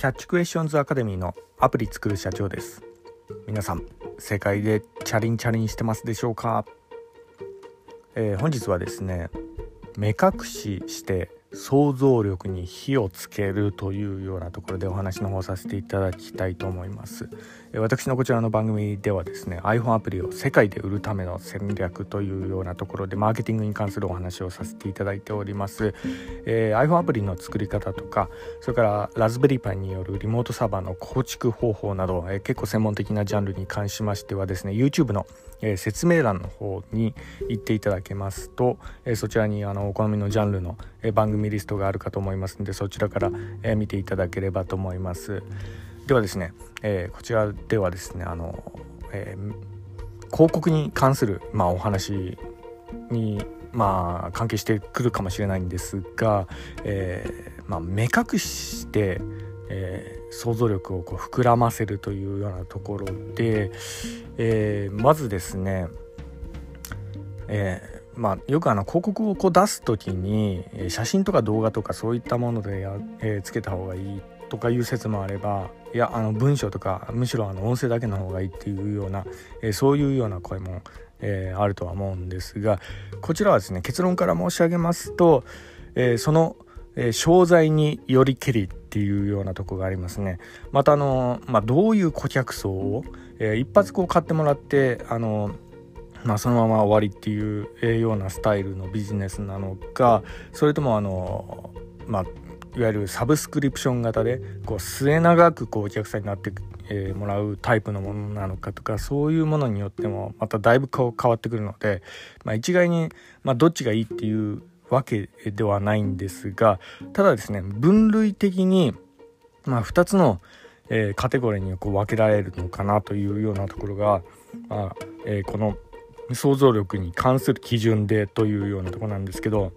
キャッチクエスチョンズアカデミーのアプリ作る社長です。皆さん世界でチャリンチャリンしてますでしょうか、えー、本日はですね目隠しして想像力に火をつけるというようなところでお話の方させていただきたいと思います。私のこちらの番組ではですね iPhone アプリを世界で売るための戦略というようなところでマーケティングに関するお話をさせていただいております、えー、iPhone アプリの作り方とかそれからラズベリーパイによるリモートサーバーの構築方法など、えー、結構専門的なジャンルに関しましてはですね YouTube のえ、説明欄の方に行っていただけますと、えー、そちらにあのお好みのジャンルの、え、番組リストがあるかと思いますのでそちらから、え見ていただければと思います。ではですね、えこちらではですねあの、え広告に関する、まあ、お話にまあ関係してくるかもしれないんですが、えまあ、目隠して、えー、想像力をこう膨らませるというようなところで、えー、まずですね、えー、まあ、よくあの広告をこう出す時に写真とか動画とかそういったものでや、えー、つけた方がいいとかいう説もあればいやあの文章とかむしろあの音声だけの方がいいっていうような、えそういうような声も、えあるとは思うんですがこちらはですね結論から申し上げますと、えその「えー、商材によりけりっていうようなとこがありますね。またあの、まあ、どういう顧客層を、えー、一発こう買ってもらってあのまあ、そのまま終わりっていう、ようなスタイルのビジネスなのかそれともあの、まあ、いわゆるサブスクリプション型でこう末永くこうお客さんになって、え、もらうタイプのものなのかとかそういうものによってもまただいぶ変わってくるので、まあ、一概に、まあ、どっちがいいっていうわけではないんですがただですね分類的に、まあ、2つの、えー、カテゴリーにこう分けられるのかなというようなところが、まあえー、この想像力に関する基準でというようなとこなんですけど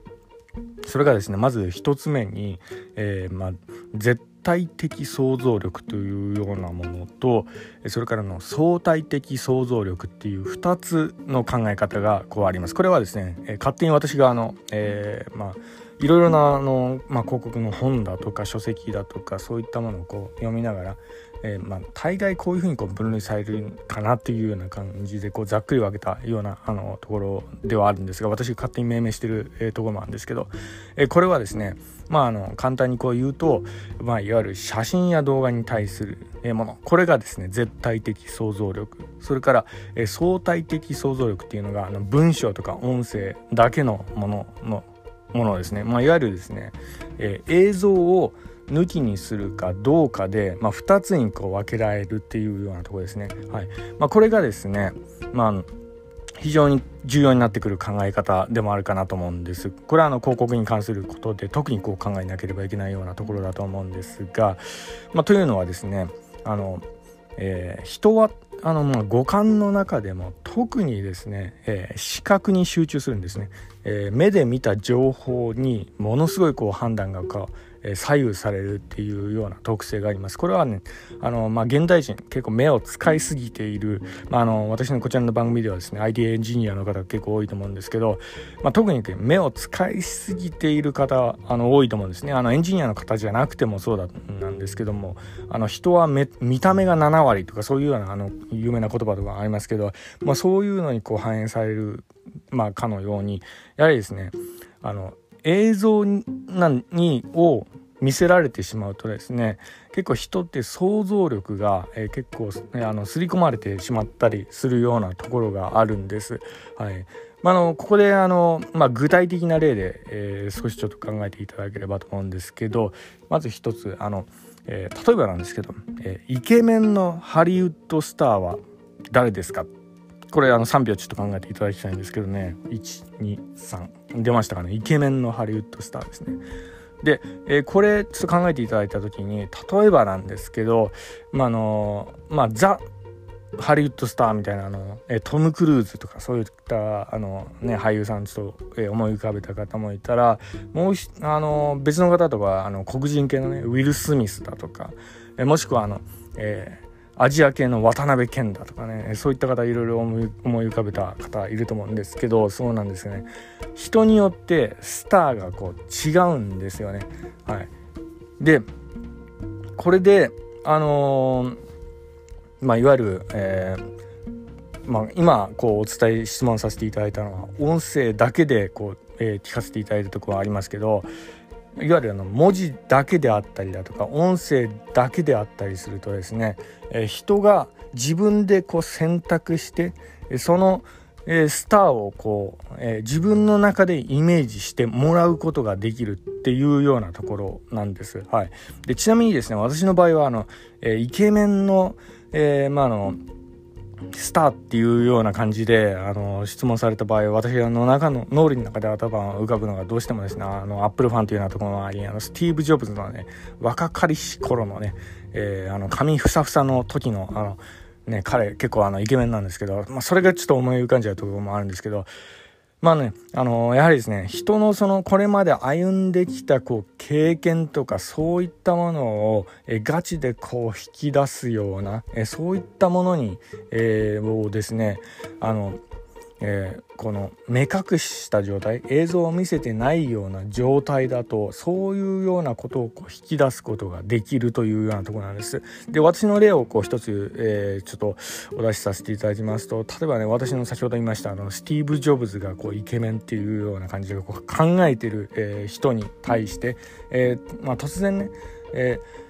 それがですねまず1つ目に、えーまあ、絶対的想像力というようなものとそれからの相対的想像力っていう2つの考え方がこうあります。これはですね、え勝手に私があの、えー、まあいろいろなあの、まあ、広告の本だとか書籍だとかそういったものをこう読みながら、えー、まあ、大概こういうふうにこう分類されるかなというような感じでこうざっくり分けたようなあのところではあるんですが私が勝手に命名してる、えー、ところもあるんですけど、えー、これはですねまああの簡単にこう言うと、まあ、いわゆる写真や動画に対するもの。これがですね絶対的想像力。それから、え相対的想像力っていうのがあの文章とか音声だけのもののものですね、まあ、いわゆるですね、え映像を抜きにするかどうかで、まあ、2つにこう分けられるっていうようなところですね。はいまあ、これがですね、まあ、非常に重要になってくる考え方でもあるかなと思うんです。これはあの広告に関することで特にこう考えなければいけないようなところだと思うんですが、まあ、というのはですねあの、えー、人はあのまあ五感の中でも特にですね、えー、視覚に集中するんですね、えー、目で見た情報にものすごいこう判断がこう左右されるっていうような特性があります。これはね、あの、まあ、現代人結構目を使いすぎている、まあ、あの、私のこちらの番組ではですね、IT エンジニアの方結構多いと思うんですけど、まあ、特に目を使いすぎている方、あの、多いと思うんですね。あの、エンジニアの方じゃなくてもそうだ、なんですけども、あの、人は、見た目が7割とかそういうような、あの、有名な言葉とかありますけど、まあ、そういうのにこう反映される、まあ、かのように、やはりですね、あの、映像にを見せられてしまうとですね結構人って想像力が、えー、結構、あの刷り込まれてしまったりするようなところがあるんです。はいまあ、のここであの、まあ、具体的な例で、えー、少しちょっと考えていただければと思うんですけどまず一つあの、えー、例えばなんですけど、えー、イケメンのハリウッドスターは誰ですか？これあの3秒ちょっと考えていただきたいんですけどね。123出ましたかね。イケメンのハリウッドスターですね。で、えー、これちょっと考えていただいた時に例えばなんですけど、まあのまあ、ザ・ハリウッドスターみたいなあの、え、トム・クルーズとかそういったあの、ね、俳優さんちょっと、え、思い浮かべた方もいたらもうあの別の方とかあの黒人系のねウィル・スミスだとか、え、もしくはあの、えー、アジア系の渡辺謙だとかねそういった方いろいろ思い浮かべた方いると思うんですけどそうなんですよね。人によってスターがこう違うんですよね。はい。でこれであのー、まあいわゆる、えーまあ、今こうお伝え質問させていただいたのは音声だけでこう、えー、聞かせていただいたところはありますけどいわゆるあの文字だけであったりだとか音声だけであったりするとですね、え、人が自分でこう選択してその、え、スターをこう、え、自分の中でイメージしてもらうことができるっていうようなところなんです。はい、でちなみにですね私の場合はあの、えイケメンの、えまあのスターっていうような感じであの質問された場合私の中の脳裏の中で頭を浮かぶのがどうしてもですねあのアップルファンというようなところもありあのスティーブ・ジョブズのね若かりし頃のね、えー、あの髪ふさふさの時のあのね彼結構あのイケメンなんですけど、まあ、それがちょっと思い浮かんじゃうところもあるんですけどまあね、あのやはりですね、人のそのこれまで歩んできたこう経験とかそういったものをえガチでこう引き出すようなえそういったものに、えー、をですね、あのえー、この目隠しした状態映像を見せてないような状態だとそういうようなことをこう引き出すことができるというようなとこなんです。で私の例をこう一つ、えー、ちょっとお出しさせていただきますと例えばね私の先ほど言いましたあのスティーブ・ジョブズがこうイケメンっていうような感じでこう考えてる、えー、人に対して、えまあ、突然ね、えー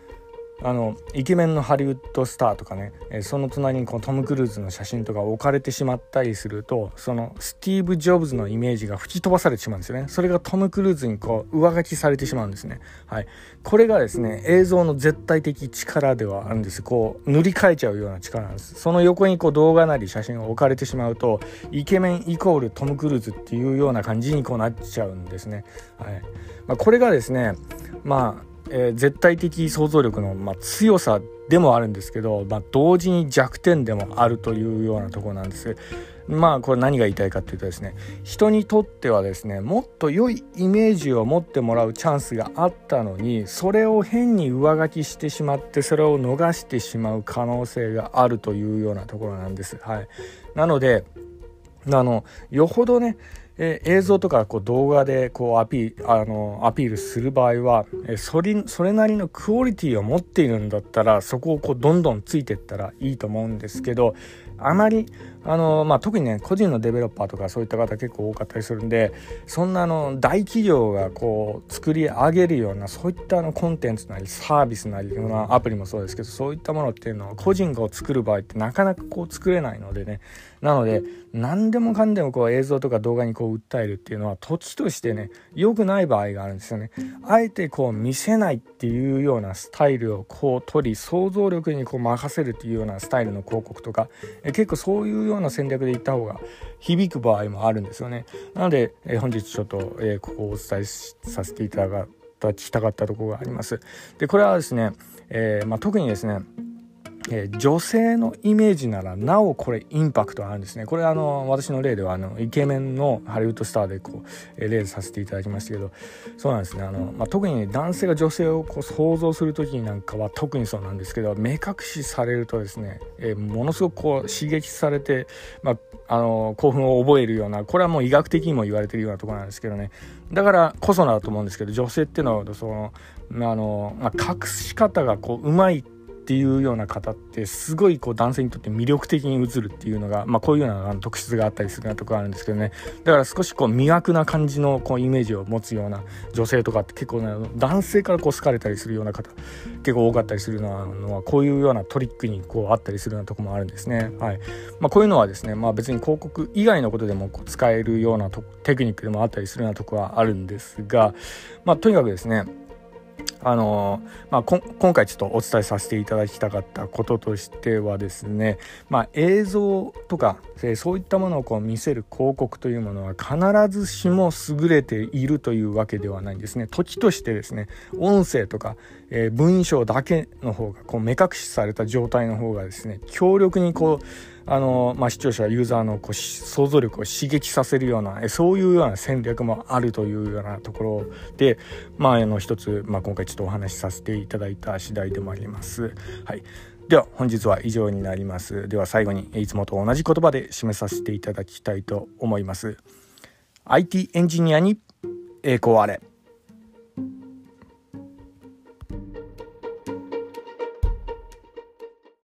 あのイケメンのハリウッドスターとかね、えその隣にこうトム・クルーズの写真とか置かれてしまったりするとそのスティーブ・ジョブズのイメージが吹き飛ばされてしまうんですよね。それがトム・クルーズにこう上書きされてしまうんですね。はい。これがですね映像の絶対的力ではあるんです。こう塗り替えちゃうような力なんです。その横にこう動画なり写真が置かれてしまうとイケメンイコールトム・クルーズっていうような感じにこうなっちゃうんですね。はい、まあ、これがですねまあえー、絶対的想像力の、まあ、強さでもあるんですけど、まあ、同時に弱点でもあるというようなところなんです。まあこれ何が言いたいかっていうとですね人にとってはですねもっと良いイメージを持ってもらうチャンスがあったのにそれを変に上書きしてしまってそれを逃してしまう可能性があるというようなところなんです。はい、なのであのよほどねえ映像とかこう動画でこうアピあのアピールする場合は、えそれそれなりのクオリティを持っているんだったらそこをこうどんどんついていったらいいと思うんですけどあまりあの、まあ、特にね個人のデベロッパーとかそういった方結構多かったりするんでそんなあの大企業がこう作り上げるようなそういったあのコンテンツなりサービスなり、アプリもそうですけどそういったものっていうのは個人が作る場合ってなかなかこう作れないのでね。なので何でもかんでもこう映像とか動画にこう訴えるっていうのは時としてね良くない場合があるんですよね。あえてこう見せないっていうようなスタイルをこう取り想像力にこう任せるっていうようなスタイルの広告とかえ結構そういうような戦略でいった方が響く場合もあるんですよね。なので、え本日ちょっと、えここをお伝えさせていただきたかったところがあります。でこれはですね、えー、まあ、特にですねえー、女性のイメージならなおこれインパクトあるんですね。これあの私の例ではあのイケメンのハリウッドスターでこう、えー、例させていただきましたけどそうなんですね。あの、まあ、特に、ね、男性が女性をこう想像する時なんかは特にそうなんですけど目隠しされるとですね、えー、ものすごくこう刺激されて、まあ、あの興奮を覚えるようなこれはもう医学的にも言われてるようなとこなんですけどね。だからこそだと思うんですけど女性っていうのはそのまあの、まあ、隠し方がこうまいっていうような方ってすごいこう男性にとって魅力的に映るっていうのが、まあ、こういうような特質があったりするようなとこあるんですけどねだから少しこう魅惑な感じのこうイメージを持つような女性とかって結構、ね、男性からこう好かれたりするような方結構多かったりするのはこういうようなトリックにこうあったりするようなとこもあるんですね。はいまあ、こういうのはですね、まあ、別に広告以外のことでもこう使えるようなテクニックでもあったりするようなとこはあるんですが、まあ、とにかくですねあのまあ、今回ちょっとお伝えさせていただきたかったこととしてはですね、まあ、映像とかそういったものをこう見せる広告というものは必ずしも優れているというわけではないんですね。時としてですね音声とか、えー、文章だけの方がこう目隠しされた状態の方がですね強力にこうあの、まあ、視聴者ユーザーのこう想像力を刺激させるようなそういうような戦略もあるというようなところで、まあ、あの一つ、まあ、今回ちょっとお話しさせていただいた次第でもあります。はい。では本日は以上になります。では最後にいつもと同じ言葉で締めさせていただきたいと思います。IT エンジニアに栄光あれ。